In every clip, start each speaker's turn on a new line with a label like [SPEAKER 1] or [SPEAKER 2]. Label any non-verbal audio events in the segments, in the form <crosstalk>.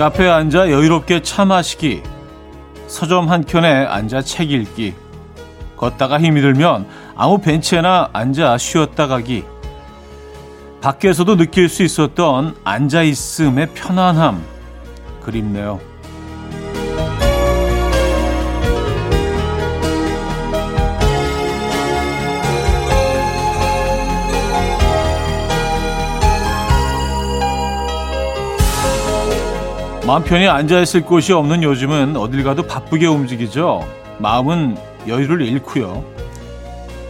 [SPEAKER 1] 카페에 앉아 여유롭게 차 마시기, 서점 한 켠에 앉아 책 읽기, 걷다가 힘이 들면 아무 벤치에나 앉아 쉬었다 가기, 밖에서도 느낄 수 있었던 앉아있음의 편안함, 그립네요. 마음 편히 앉아있을 곳이 없는 요즘은 어딜 가도 바쁘게 움직이죠. 마음은 여유를 잃고요.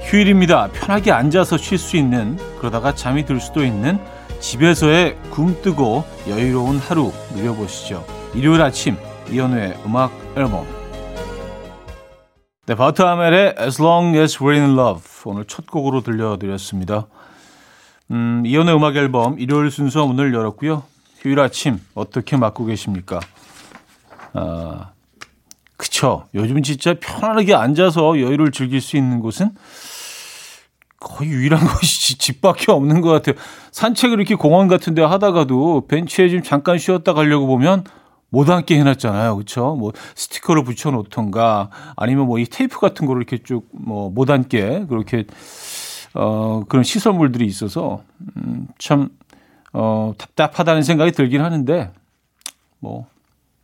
[SPEAKER 1] 휴일입니다. 편하게 앉아서 쉴 수 있는 그러다가 잠이 들 수도 있는 집에서의 굼뜨고 여유로운 하루 누려보시죠. 일요일 아침 이현우의 음악 앨범 네, 바트 아멜의 As Long As We're In Love 오늘 첫 곡으로 들려드렸습니다. 음, 이현우의 음악 앨범 일요일 순서 문을 열었고요. 휴일 아침 어떻게 맞고 계십니까? 아, 그쵸. 요즘 진짜 편안하게 앉아서 여유를 즐길 수 있는 곳은 거의 유일한 <laughs> 곳이 집밖에 없는 것 같아요. 산책을 이렇게 공원 같은 데 하다가도 벤치에 좀 잠깐 쉬었다 가려고 보면 못 앉게 해놨잖아요. 그쵸? 뭐 스티커를 붙여놓던가 아니면 뭐 이 테이프 같은 거를 이렇게 쭉 뭐 못 앉게 그렇게 어, 그런 시설물들이 있어서 음, 참 어, 답답하다는 생각이 들긴 하는데, 뭐,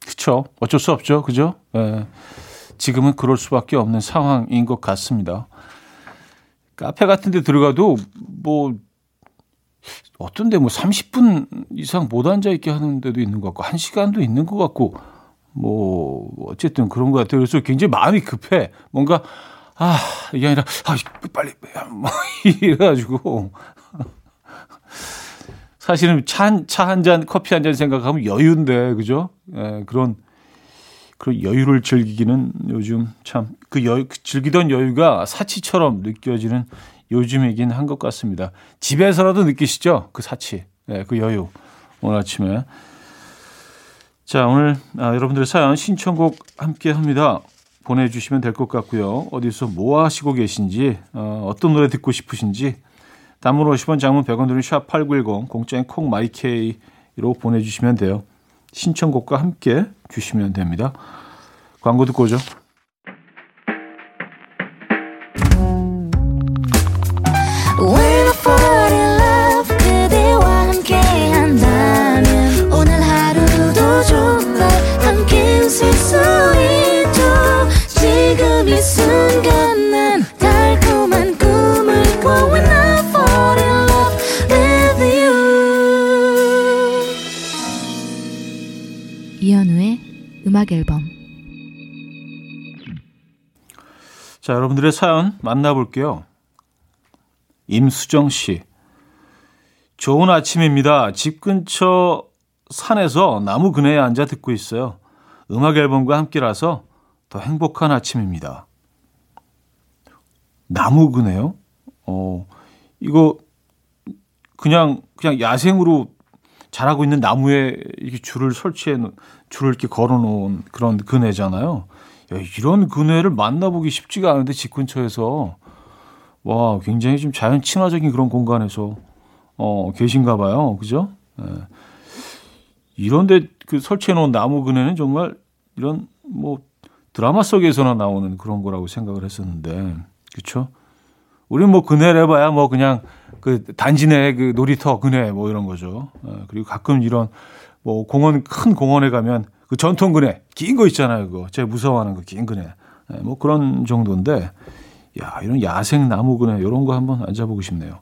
[SPEAKER 1] 그쵸. 어쩔 수 없죠. 그죠? 예. 지금은 그럴 수밖에 없는 상황인 것 같습니다. 카페 같은 데 들어가도, 뭐, 어떤데 뭐 30분 이상 못 앉아있게 하는 데도 있는 것 같고, 1시간도 있는 것 같고, 뭐, 어쨌든 그런 것 같아요. 그래서 굉장히 마음이 급해. 뭔가, 아, 이게 아니라, 아, 빨리, 뭐, <laughs> 이래가지고. 사실은 차한 잔, 커피 한 잔 생각하면 여유인데, 그죠? 예, 그런, 그런 여유를 즐기기는 요즘 참, 그 여유, 그 즐기던 여유가 사치처럼 느껴지는 요즘이긴 한 것 같습니다. 집에서라도 느끼시죠? 그 사치, 예, 그 여유. 오늘 아침에. 자, 오늘 아, 여러분들의 사연 신청곡 함께 합니다. 보내주시면 될 것 같고요. 어디서 뭐 하시고 계신지, 어, 어떤 노래 듣고 싶으신지, 단문 50원, 장문 100원 드는 샵8910, 공짜인 콩 마이케이로 보내주시면 돼요. 신청곡과 함께 주시면 됩니다. 광고 듣고 오죠.
[SPEAKER 2] 음악 앨범
[SPEAKER 1] 자, 여러분들의 사연 만나볼게요. 임수정 씨. 좋은 아침입니다. 집 근처 산에서 나무 그네에 앉아 듣고 있어요. 음악 앨범과 함께라서 더 행복한 아침입니다. 나무 그네요? 어, 이거 그냥 그냥 야생으로 자라고 있는 나무에 이렇게 줄을 설치해 놓은 줄을 이렇게 걸어 놓은 그런 그네잖아요. 야, 이런 그네를 만나보기 쉽지가 않은데 집 근처에서 와 굉장히 좀 자연 친화적인 그런 공간에서 어 계신가 봐요. 그죠? 예. 이런데 그 설치해 놓은 나무 그네는 정말 이런 뭐 드라마 속에서나 나오는 그런 거라고 생각을 했었는데 그렇죠? 우리는 뭐 그네를 해봐야 뭐 그냥 그 단지 내 그 놀이터 그네 뭐 이런 거죠. 예. 그리고 가끔 이런 뭐 공원 큰 공원에 가면 그 전통 그네 긴 거 있잖아요. 그거 제가 무서워하는 그 긴 그네. 네, 뭐 그런 정도인데 야 이런 야생 나무 그네 이런 거 한번 앉아보고 싶네요.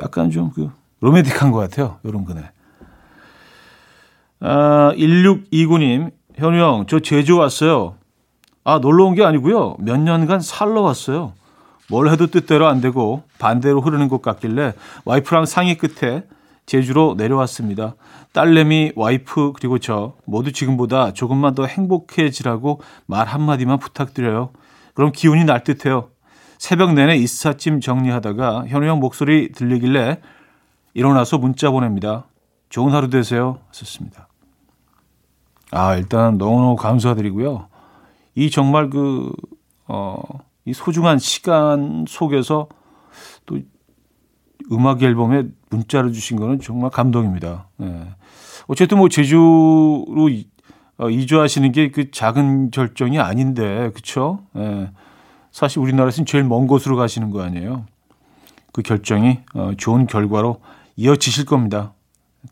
[SPEAKER 1] 약간 좀 그 로맨틱한 것 같아요. 이런 그네. 아 1629님 현우 형 저 제주 왔어요. 아 놀러 온 게 아니고요. 몇 년간 살러 왔어요. 뭘 해도 뜻대로 안 되고 반대로 흐르는 것 같길래 와이프랑 상의 끝에 제주로 내려왔습니다. 딸내미, 와이프, 그리고 저 모두 지금보다 조금만 더 행복해지라고 말 한마디만 부탁드려요. 그럼 기운이 날 듯해요. 새벽 내내 이삿짐 정리하다가 현우 형 목소리 들리길래 일어나서 문자 보냅니다. 좋은 하루 되세요. 썼습니다. 아, 일단 너무너무 감사드리고요. 이 정말 그, 어, 이 소중한 시간 속에서 또 음악 앨범에 문자를 주신 거는 정말 감동입니다. 예. 어쨌든 뭐 제주로 어, 이주하시는 게 그 작은 결정이 아닌데, 그쵸? 예. 사실 우리나라에서는 제일 먼 곳으로 가시는 거 아니에요? 그 결정이 어, 좋은 결과로 이어지실 겁니다.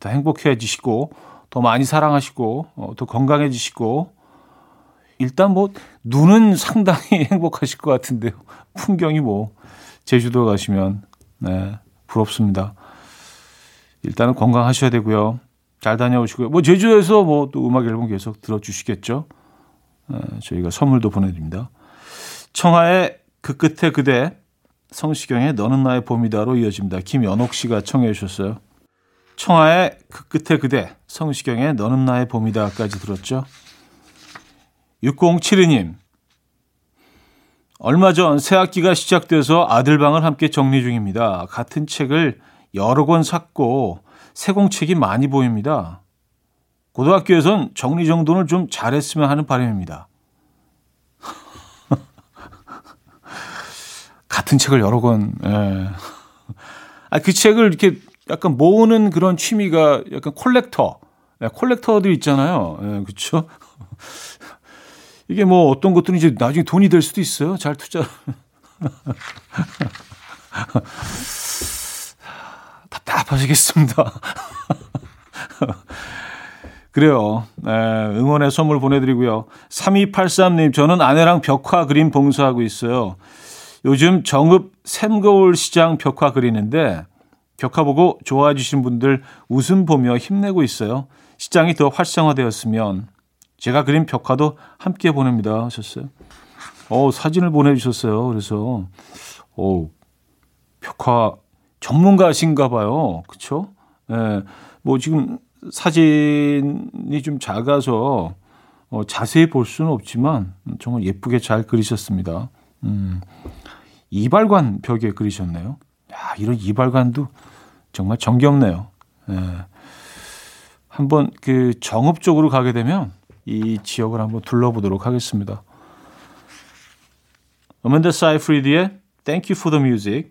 [SPEAKER 1] 더 행복해지시고, 더 많이 사랑하시고, 어, 더 건강해지시고, 일단 뭐, 눈은 상당히 <laughs> 행복하실 것 같은데요. <laughs> 풍경이 뭐, 제주도 가시면, 네, 부럽습니다. 일단은 건강하셔야 되고요. 잘 다녀오시고요. 뭐 제주에서 뭐 또 음악 앨범 계속 들어주시겠죠. 어, 저희가 선물도 보내드립니다. 청하의 그 끝에 그대, 성시경의 너는 나의 봄이다로 이어집니다. 김연옥 씨가 청해 주셨어요. 청하의 그 끝에 그대, 성시경의 너는 나의 봄이다까지 들었죠. 6072님, 얼마 전 새 학기가 시작돼서 아들 방을 함께 정리 중입니다. 같은 책을 여러 권 샀고 세공책이 많이 보입니다. 고등학교에선 정리 정돈을 좀 잘했으면 하는 바람입니다. <laughs> 같은 책을 여러 권, 예. 아, 그 책을 이렇게 약간 모으는 그런 취미가 약간 콜렉터, 예, 콜렉터들 있잖아요. 예, 그쵸? 이게 뭐 어떤 것들은 이제 나중에 돈이 될 수도 있어요. 잘 투자. <laughs> 답답하시겠습니다. <laughs> 그래요. 네, 응원의 선물 보내드리고요. 3283님, 저는 아내랑 벽화 그림 봉사하고 있어요. 요즘 정읍 샘거울 시장 벽화 그리는데 벽화 보고 좋아해 주신 분들 웃음 보며 힘내고 있어요. 시장이 더 활성화되었으면 제가 그린 벽화도 함께 보냅니다 하셨어요. 어, 사진을 보내주셨어요. 그래서, 어, 벽화 전문가신가 봐요. 그쵸? 예, 뭐 지금 사진이 좀 작아서 어, 자세히 볼 수는 없지만 정말 예쁘게 잘 그리셨습니다. 음, 이발관 벽에 그리셨네요. 야, 이런 이발관도 정말 정겹네요. 예. 한번 그 정읍 쪽으로 가게 되면 이 지역을 한번 둘러보도록 하겠습니다. 어멘더 사이프리드의 Thank You for the Music,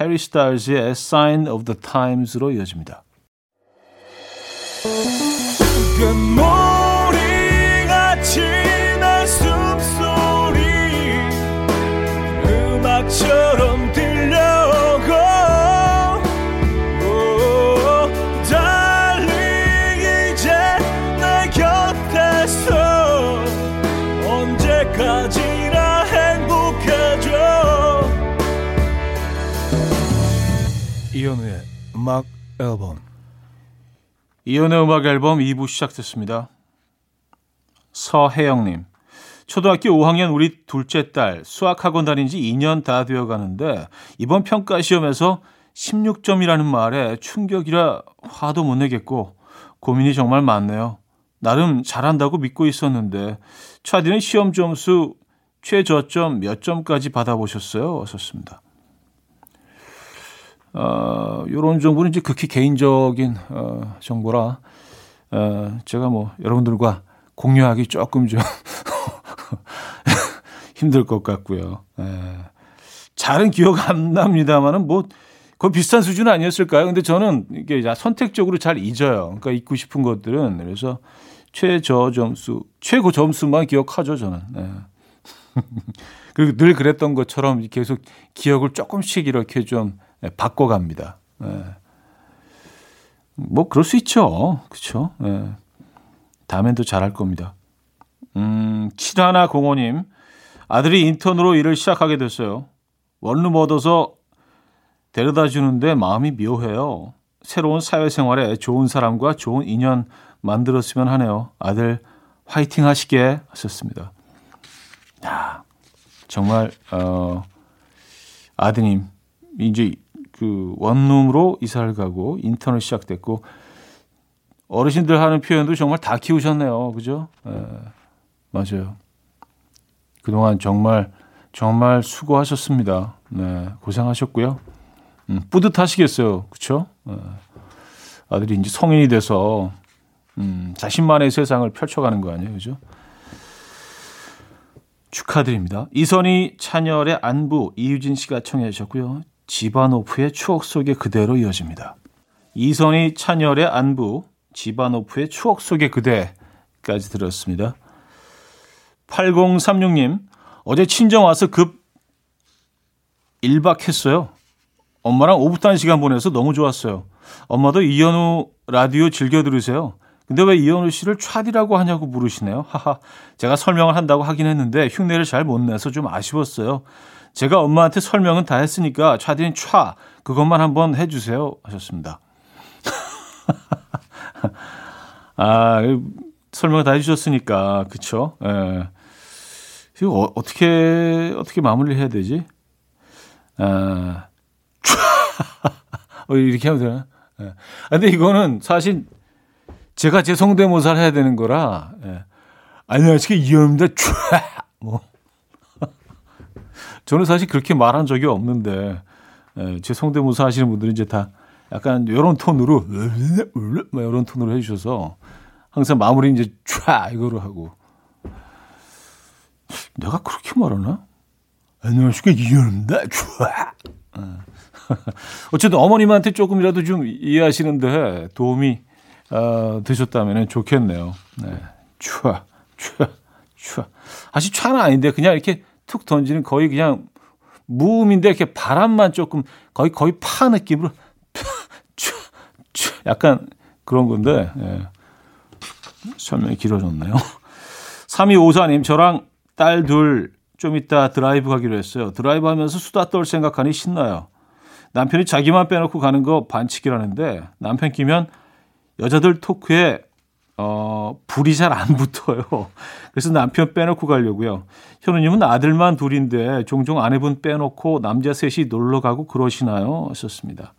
[SPEAKER 1] 해리 스타일즈의 Sign of the Times로 이어집니다. 음악 앨범 이현우의 음악 앨범 2부 시작됐습니다. 서혜영님 초등학교 5학년 우리 둘째 딸 수학학원 다닌 지 2년 다 되어 가는데 이번 평가 시험에서 16점이라는 말에 충격이라 화도 못 내겠고 고민이 정말 많네요. 나름 잘한다고 믿고 있었는데 차디는 시험 점수 최저점 몇 점까지 받아보셨어요? 어셨습니다. 어, 요런 정보는 이제 극히 개인적인 어, 정보라 어, 제가 뭐 여러분들과 공유하기 조금 좀 <laughs> 힘들 것 같고요. 에, 예. 잘은 기억 안 납니다만은 뭐 거의 비슷한 수준 아니었을까요? 근데 저는 이게 선택적으로 잘 잊어요. 그러니까 잊고 싶은 것들은 그래서 최저 점수, 최고 점수만 기억하죠, 저는. 네. <laughs> 그리고 늘 그랬던 것처럼 계속 기억을 조금씩 이렇게 좀 예, 바꿔갑니다. 예. 뭐 그럴 수 있죠. 그렇죠. 예. 다음엔 더 잘할 겁니다. 음, 7105님 아들이 인턴으로 일을 시작하게 됐어요. 원룸 얻어서 데려다 주는데 마음이 묘해요. 새로운 사회생활에 좋은 사람과 좋은 인연 만들었으면 하네요. 아들 화이팅 하시게 하셨습니다. 야, 정말 어 아드님 이제 그 원룸으로 이사를 가고 인턴을 시작됐고 어르신들 하는 표현도 정말 다 키우셨네요. 그죠? 예, 맞아요. 그동안 정말 정말 수고하셨습니다. 네, 고생하셨고요. 음, 뿌듯하시겠어요. 그렇죠? 예, 아들이 이제 성인이 돼서 음, 자신만의 세상을 펼쳐가는 거 아니에요. 그죠? 축하드립니다. 이선희 찬열의 안부 이유진 씨가 청해 주셨고요. 지바노프의 추억 속의 그대로 이어집니다. 이선희 찬열의 안부, 지바노프의 추억 속의 그대까지 들었습니다. 8036님, 어제 친정 와서 급 1박 했어요. 엄마랑 오붓한 시간 보내서 너무 좋았어요. 엄마도 이현우 라디오 즐겨 들으세요. 근데 왜 이현우 씨를 차디라고 하냐고 물으시네요. 하하. 제가 설명을 한다고 하긴 했는데 흉내를 잘 못 내서 좀 아쉬웠어요. 제가 엄마한테 설명은 다 했으니까 차디는 차 그것만 한번 해주세요 하셨습니다. <laughs> 아 설명 다 해주셨으니까 그쵸? 예. 이거 어, 떻게 어떻게 마무리를 해야 되지? 아, <laughs> 어, 이렇게 하면 되나? 예. 아, 근데 이거는 사실 제가 제 성대모사를 해야 되는 거라. 예. 안녕하세요 이현입니다. 뭐 저는 사실 그렇게 말한 적이 없는데 예, 제 성대모사 하시는 분들은 이제 다 약간 이런 톤으로 막 이런 톤으로 해주셔서 항상 마무리 이제 촤 이거로 하고 내가 그렇게 말하나? 안녕하십니까 이현입니다. 촤. 예. <laughs> 어쨌든 어머님한테 조금이라도 좀 이해하시는데 도움이 어, 되셨다면 좋겠네요. 네. 촤, 촤, 촤. 사실 촤는 아닌데 그냥 이렇게 툭 던지는 거의 그냥 무음인데 이렇게 바람만 조금 거의 거의 파 느낌으로 <laughs> 약간 그런 건데 예. 설명이 길어졌네요. <laughs> 3254님 저랑 딸 둘 좀 이따 드라이브 가기로 했어요. 드라이브 하면서 수다 떨 생각하니 신나요. 남편이 자기만 빼놓고 가는 거 반칙이라는데 남편 끼면 여자들 토크에 어, 불이 잘 안 <laughs> 붙어요. 그래서 남편 빼놓고 가려고요. 현우님은 아들만 둘인데 종종 아내분 빼놓고 남자 셋이 놀러 가고 그러시나요? 하셨습니다.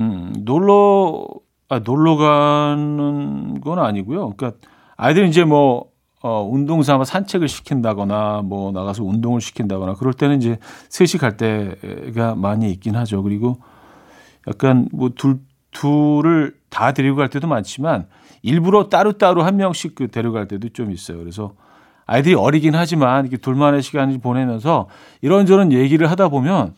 [SPEAKER 1] 음, 놀러, 아, 놀러 가는 건 아니고요. 그러니까 아이들이 이제 뭐, 어, 운동 삼아 산책을 시킨다거나 뭐 나가서 운동을 시킨다거나 그럴 때는 이제 셋이 갈 때가 많이 있긴 하죠. 그리고 약간 뭐 둘, 둘을 다 데리고 갈 때도 많지만 일부러 따로따로 한 명씩 그 데려갈 때도 좀 있어요. 그래서 아이들이 어리긴 하지만 이렇게 둘만의 시간을 보내면서 이런저런 얘기를 하다 보면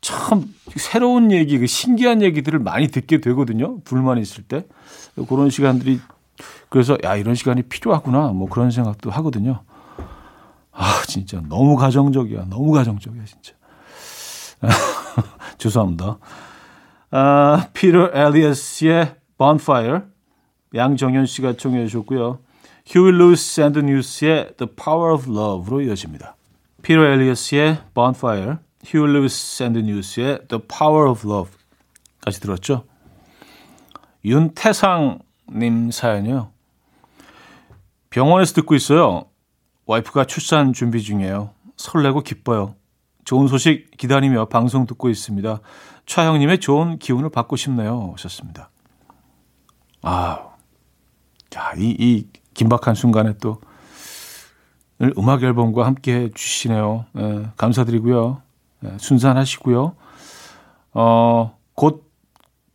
[SPEAKER 1] 참 새로운 얘기, 그 신기한 얘기들을 많이 듣게 되거든요. 둘만 있을 때. 그런 시간들이 그래서 야, 이런 시간이 필요하구나. 뭐 그런 생각도 하거든요. 아, 진짜 너무 가정적이야. 너무 가정적이야, 진짜. <laughs> 죄송합니다. 아, 피터 엘리어스의 Bonfire 양정현 씨가 청해 주셨고요. Huey Lewis and News의 The Power of Love로 이어집니다. 피터 엘리어스의 Bonfire, Huey Lewis and News의 The Power of Love까지 들었죠. 윤태상님 사연이요. 병원에서 듣고 있어요. 와이프가 출산 준비 중이에요. 설레고 기뻐요. 좋은 소식 기다리며 방송 듣고 있습니다. 차형님의 좋은 기운을 받고 싶네요. 하셨습니다. 아, 자, 이, 이 긴박한 순간에 또 음악 앨범과 함께 해 주시네요. 예, 감사드리고요. 예, 순산하시고요. 어, 곧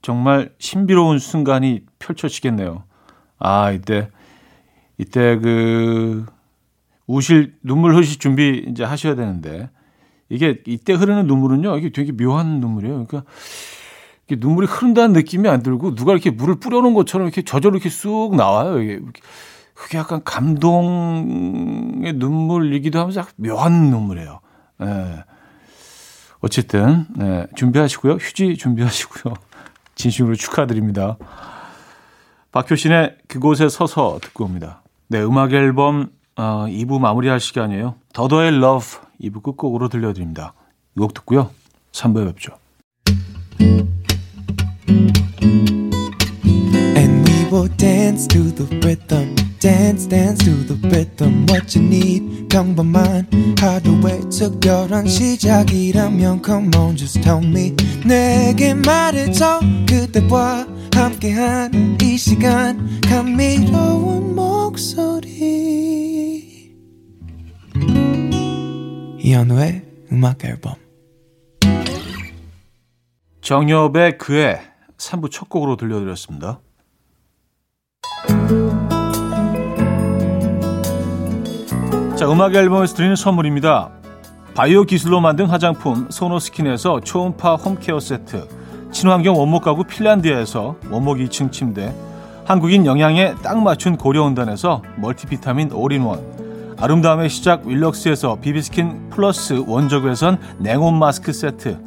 [SPEAKER 1] 정말 신비로운 순간이 펼쳐지겠네요. 아, 이때, 이때 그, 우실, 눈물 흘실 준비 이제 하셔야 되는데, 이게 이때 흐르는 눈물은요, 이게 되게 묘한 눈물이에요. 그러니까 눈물이 흐른다는 느낌이 안 들고 누가 이렇게 물을 뿌려놓은 것처럼 이렇게 저절로 이렇게 쑥 나와요. 이게 그게 약간 감동의 눈물이기도 하면서 약간 묘한 눈물이에요. 예. 어쨌든 네, 준비하시고요. 휴지 준비하시고요. <laughs> 진심으로 축하드립니다. 박효신의 그곳에 서서 듣고 옵니다. 네, 음악 앨범 어, 2부 마무리할 시간이에요. 더더의 Love 2부 끝곡으로 들려드립니다. 이 곡 듣고요. 3부에 뵙죠. Dance to the rhythm. dance dance to the rhythm what you need 평범한 하루의 특별한 시작이라면 come on just tell me 내게 말해줘 그대와 함께한 이 시간 감 이현우의 음악 앨범 정엽의 그의 3부 첫 곡으로 들려드렸습니다. 자, 음악 앨범에서 드리는 선물입니다. 바이오 기술로 만든 화장품 소노스킨에서 초음파 home care 세트 친환경 원목 가구 핀란드에서 원목 2층 침대 한국인 영양에 딱 맞춘 고려은단에서 멀티비타민 올인원 아름다움의 시작 윌럭스에서 비비스킨 플러스 원적외선 냉온 마스크 세트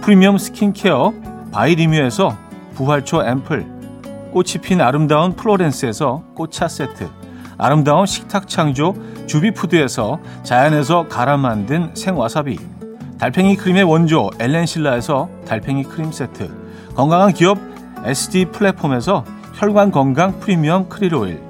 [SPEAKER 1] 프리미엄 스킨케어 바이리뮤에서 부활초 앰플 꽃이 핀 아름다운 플로렌스에서 꽃차 세트 아름다운 식탁 창조 주비푸드에서 자연에서 갈아 만든 생와사비 달팽이 크림의 원조 엘렌실라에서 달팽이 크림 세트 건강한 기업 SD 플랫폼에서 혈관 건강 프리미엄 크릴 오일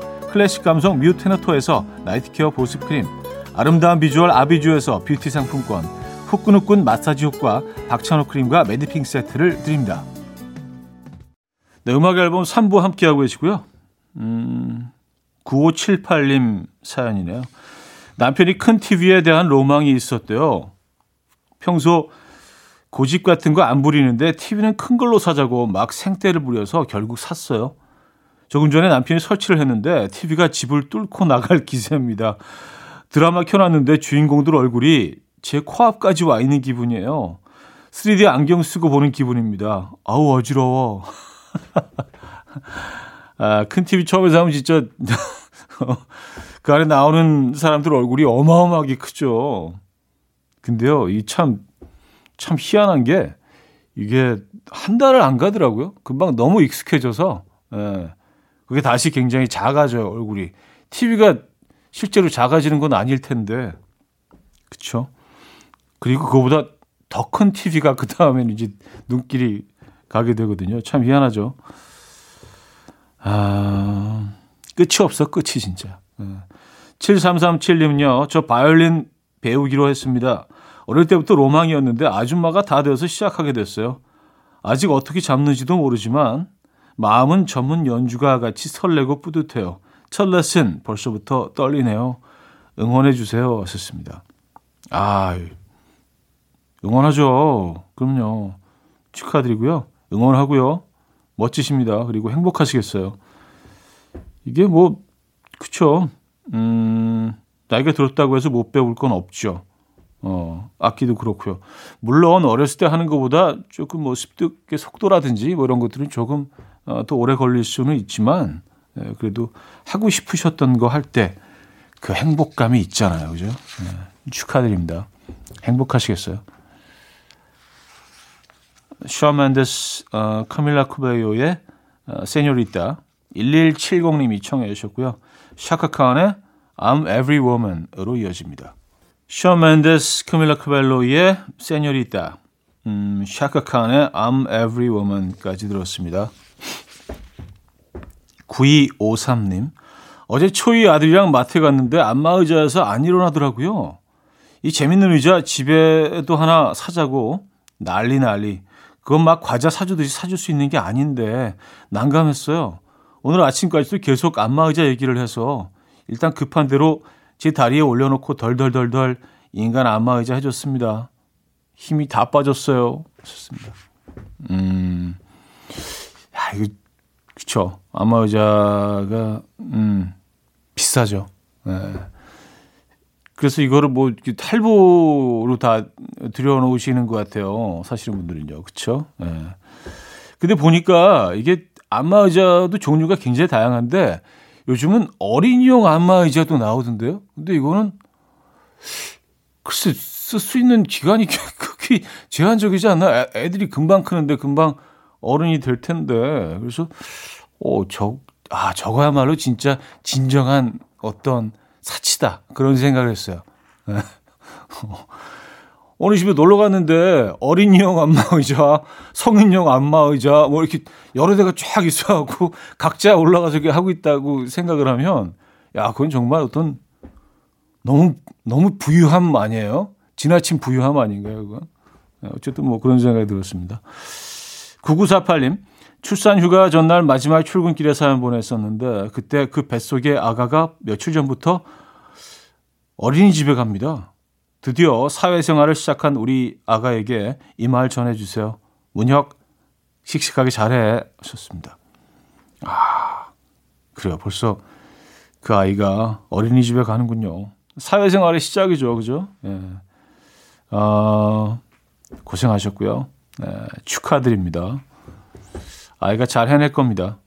[SPEAKER 1] 클래식 감성 뮤테너토에서 night care 보습크림 아름다운 비주얼 아비주에서 뷰티 상품권 후끈후끈 마사지 효과 박찬호 크림과 매디핑 세트를 드립니다. 네, 음악 앨범 3부 함께하고 계시고요. 음, 9578님 사연이네요. 남편이 큰 TV에 대한 로망이 있었대요. 평소 고집 같은 거 안 부리는데 TV는 큰 걸로 사자고 막 생떼를 부려서 결국 샀어요. 조금 전에 남편이 설치를 했는데 TV가 집을 뚫고 나갈 <laughs> 기세입니다. 드라마 켜놨는데 주인공들 얼굴이 제 코앞까지 와 있는 기분이에요. 3D 안경 쓰고 보는 기분입니다. 아우 어지러워. <laughs> 아, 큰 TV 처음에 사면 진짜 <laughs> 그 안에 나오는 사람들 얼굴이 어마어마하게 크죠. 근데요, 이 참, 참 희한한 게 이게 한 달을 안 가더라고요. 금방 너무 익숙해져서, 예. 그게 다시 굉장히 작아져요, 얼굴이. TV가 실제로 작아지는 건 아닐 텐데. 그쵸? 그리고 그거보다 더 큰 TV가 그 다음에는 이제 눈길이 가게 되거든요. 참 희한하죠. 아, 끝이 없어, 끝이 진짜. 7337님요. 저 바이올린 배우기로 했습니다. 어릴 때부터 로망이었는데 아줌마가 다 되어서 시작하게 됐어요. 아직 어떻게 잡는지도 모르지만 마음은 전문 연주가 같이 설레고 뿌듯해요. 첫 레슨 벌써부터 떨리네요. 응원해 주세요. 하셨습니다. 아, 응원하죠. 그럼요. 축하드리고요. 응원하고요. 멋지십니다. 그리고 행복하시겠어요. 이게 뭐, 그쵸. 음, 나이가 들었다고 해서 못 배울 건 없죠. 어, 악기도 그렇고요. 물론 어렸을 때 하는 것보다 조금 뭐 습득의 속도라든지 뭐 이런 것들은 조금 어, 더 오래 걸릴 수는 있지만 예, 그래도 하고 싶으셨던 거 할 때 그 행복감이 있잖아요. 그죠? 예, 축하드립니다. 행복하시겠어요? 샤 맨데스, 어, 카밀라 쿠베요의 어, 세뇨리타 1170님이 청해 주셨고요. 샤카칸의 I'm Every Woman으로 이어집니다. 샤 맨데스, 카밀라 쿠벨로의 세뇨리타, 음, 샤카칸의 I'm Every Woman까지 들었습니다. 9253님, 어제 초이 아들이랑 마트에 갔는데 안마 의자에서 안 일어나더라고요. 이 재밌는 의자 집에도 하나 사자고 난리 난리. 그건 막 과자 사주듯이 사줄 수 있는 게 아닌데 난감했어요. 오늘 아침까지도 계속 안마 의자 얘기를 해서 일단 급한 대로 제 다리에 올려놓고 덜덜덜덜 인간 안마 의자 해줬습니다. 힘이 다 빠졌어요. 좋습니다. 음, 야, 이거, 그쵸. 안마 의자가, 음, 비싸죠. 네. 그래서 이거를 뭐 탈부로 다 들여놓으시는 것 같아요. 사시는 분들은요. 그쵸? 예. 네. 근데 보니까 이게 안마 의자도 종류가 굉장히 다양한데 요즘은 어린이용 안마 의자도 나오던데요. 근데 이거는 글쎄 쓸 수 있는 기간이 <laughs> 크게 제한적이지 않나? 애들이 금방 크는데 금방 어른이 될 텐데. 그래서 어, 저, 아, 저거야말로 진짜 진정한 어떤 사치다. 그런 생각을 했어요. 네. <laughs> 어느 집에 놀러 갔는데 어린이용 안마의자, 성인용 안마의자 뭐 이렇게 여러 대가 쫙 있어갖고 각자 올라가서 이렇게 하고 있다고 생각을 하면 야 그건 정말 어떤 너무 너무 부유함 아니에요? 지나친 부유함 아닌가요, 그건? 네, 어쨌든 뭐 그런 생각이 들었습니다. 9948님, 출산 휴가 전날 마지막 출근길에 사연 보냈었는데 그때 그 뱃속에 아가가 며칠 전부터 어린이집에 갑니다. 드디어 사회생활을 시작한 우리 아가에게 이 말 전해주세요. 문혁, 씩씩하게 잘해. 하셨습니다. 아, 그래요. 벌써 그 아이가 어린이집에 가는군요. 사회생활의 시작이죠. 그죠? 예. 어, 고생하셨고요. 네, 축하드립니다. 아이가 잘 해낼 겁니다.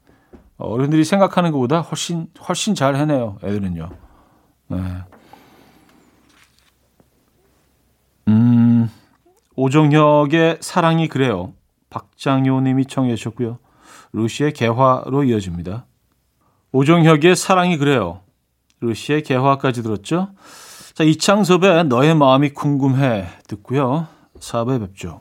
[SPEAKER 1] 어른들이 생각하는 것보다 훨씬 훨씬 잘 해내요. 애들은요. 네. 음, 오정혁의 사랑이 그래요. 박장효님이 청해 주셨고요. 루시의 개화로 이어집니다. 오정혁의 사랑이 그래요. 루시의 개화까지 들었죠. 자, 이창섭의 너의 마음이 궁금해 듣고요. 4부에 뵙죠.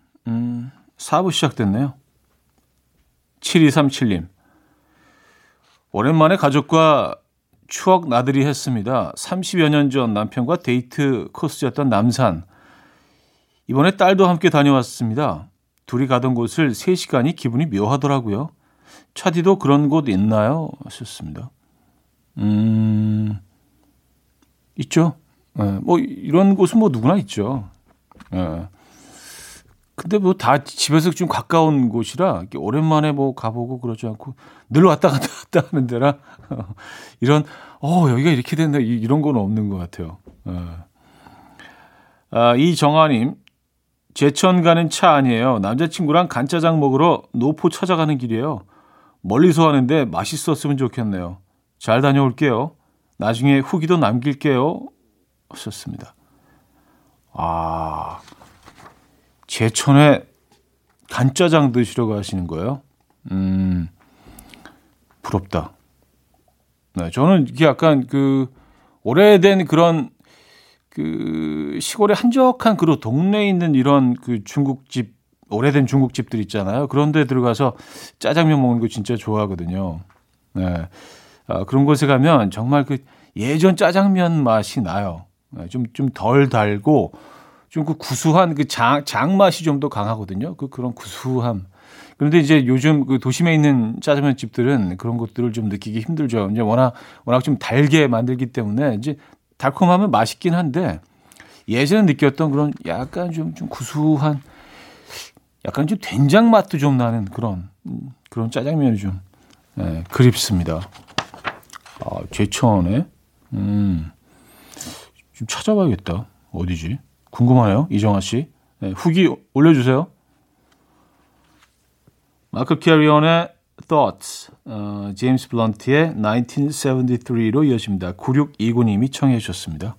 [SPEAKER 1] 4부 시작됐네요. 7237님. 오랜만에 가족과 추억 나들이 했습니다. 30여 년 전 남편과 데이트 코스였던 남산. 이번에 딸도 함께 다녀왔습니다. 둘이 가던 곳을 3시간이 기분이 묘하더라고요. 차디도 그런 곳 있나요? 하셨습니다. 음, 있죠. 네, 뭐, 이런 곳은 뭐 누구나 있죠. 네. 근데 뭐 다 집에서 좀 가까운 곳이라 오랜만에 뭐 가보고 그러지 않고 늘 왔다 갔다 <laughs> 갔다 하는 데라 <laughs> 이런 어 여기가 이렇게 된다 이런 건 없는 것 같아요. 어. 아, 이정아님 제천 가는 차 아니에요. 남자친구랑 간짜장 먹으러 노포 찾아가는 길이에요. 멀리서 하는데 맛있었으면 좋겠네요. 잘 다녀올게요. 나중에 후기도 남길게요. 하셨습니다. 아. 제천에 간짜장 드시려고 하시는 거예요? 음, 부럽다. 네, 저는 이게 약간 그 오래된 그런 그 시골의 한적한 그런 동네에 있는 이런 그 중국집 오래된 중국집들 있잖아요. 그런 데 들어가서 짜장면 먹는 거 진짜 좋아하거든요. 네. 아, 그런 곳에 가면 정말 그 예전 짜장면 맛이 나요. 네, 좀, 좀 덜 달고 좀 그 구수한 그 장, 장 맛이 좀 더 강하거든요. 그 그런 구수함. 그런데 이제 요즘 그 도심에 있는 짜장면 집들은 그런 것들을 좀 느끼기 힘들죠. 이제 워낙 워낙 좀 달게 만들기 때문에 이제 달콤하면 맛있긴 한데 예전에 느꼈던 그런 약간 좀, 좀 구수한 약간 좀 된장 맛도 좀 나는 그런 그런 짜장면이 좀 예, 그립습니다. 아, 제천에 음, 좀 찾아봐야겠다. 어디지? 궁금하네요. 이정아 씨. 네, 후기 올려주세요. 마크 캐리언의 Thoughts, 어, 제임스 블런트의 1973로 이어집니다. 9629님이 청해 주셨습니다.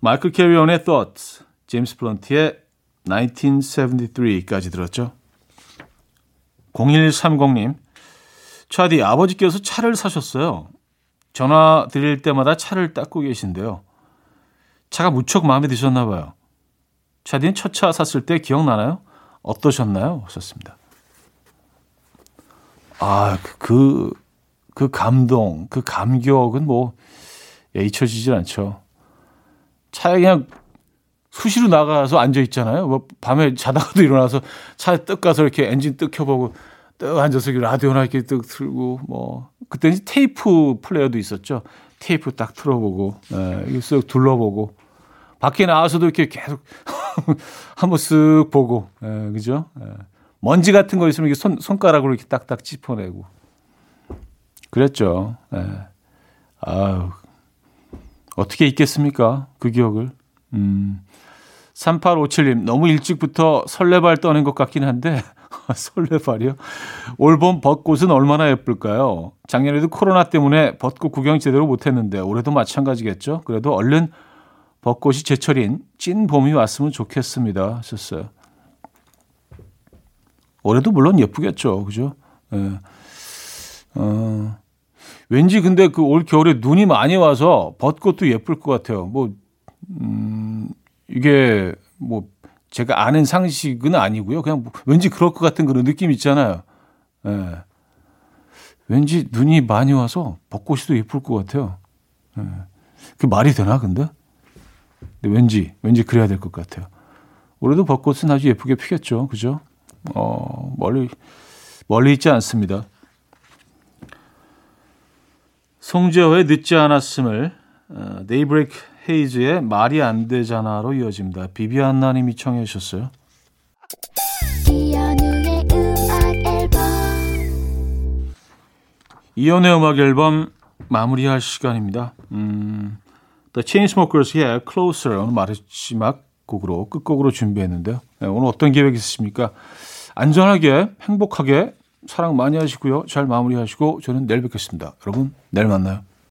[SPEAKER 1] 마이클 캐리언의 Thoughts, 제임스 블런트의 1973까지 들었죠. 0130님, 차디 아버지께서 차를 사셨어요. 전화 드릴 때마다 차를 닦고 계신데요. 차가 무척 마음에 드셨나 봐요. 차디는 첫 차 샀을 때 기억나나요? 어떠셨나요? 하셨습니다. 아, 그, 그 감동, 그 감격은 뭐, 예, 잊혀지질 않죠. 차에 그냥 수시로 나가서 앉아 있잖아요. 뭐, 밤에 자다가도 일어나서 차에 떡 가서 이렇게 엔진 떡 켜보고, 떡 앉아서 라디오나 이렇게 떡 틀고, 뭐, 그때는 테이프 플레이어도 있었죠. 테이프 딱 틀어보고, 예, 쓱 둘러보고, 밖에 나와서도 이렇게 계속 <laughs> 한번 쓱 보고, 예, 그죠? 예. 먼지 같은 거 있으면 이렇게 손, 손가락으로 이렇게 딱딱 짚어내고. 그랬죠. 예. 아유, 어떻게 잊겠습니까? 그 기억을. 음. 3857님, 너무 일찍부터 설레발 떠는 것 같긴 한데, <laughs> 설레발이요? 올봄 벚꽃은 얼마나 예쁠까요? 작년에도 코로나 때문에 벚꽃 구경 제대로 못했는데, 올해도 마찬가지겠죠? 그래도 얼른 벚꽃이 제철인 찐 봄이 왔으면 좋겠습니다. 하셨어요. 올해도 물론 예쁘겠죠. 그죠? 예. 어, 왠지 근데 그 올 겨울에 눈이 많이 와서 벚꽃도 예쁠 것 같아요. 뭐, 음, 이게 뭐 제가 아는 상식은 아니고요. 그냥 뭐 왠지 그럴 것 같은 그런 느낌 있잖아요. 예. 왠지 눈이 많이 와서 벚꽃이 도 예쁠 것 같아요. 예. 그 말이 되나 근데? 근데 왠지 왠지 그래야 될 것 같아요. 올해도 벚꽃은 아주 예쁘게 피겠죠, 그죠? 어 멀리 멀리 있지 않습니다. 송재호의 늦지 않았음을 어, 데이브레이크 헤이즈의 말이 안 되잖아로 이어집니다. 비비안나님이 청해 주셨어요. 이연우의 음악 앨범 이연우의 음악 앨범 마무리할 시간입니다. 음, The Chainsmokers의 Closer 오늘 마지막 곡으로 끝곡으로 준비했는데요. 네, 오늘 어떤 계획 있으십니까? 안전하게 행복하게 사랑 많이 하시고요. 잘 마무리하시고 저는 내일 뵙겠습니다. 여러분 내일 만나요.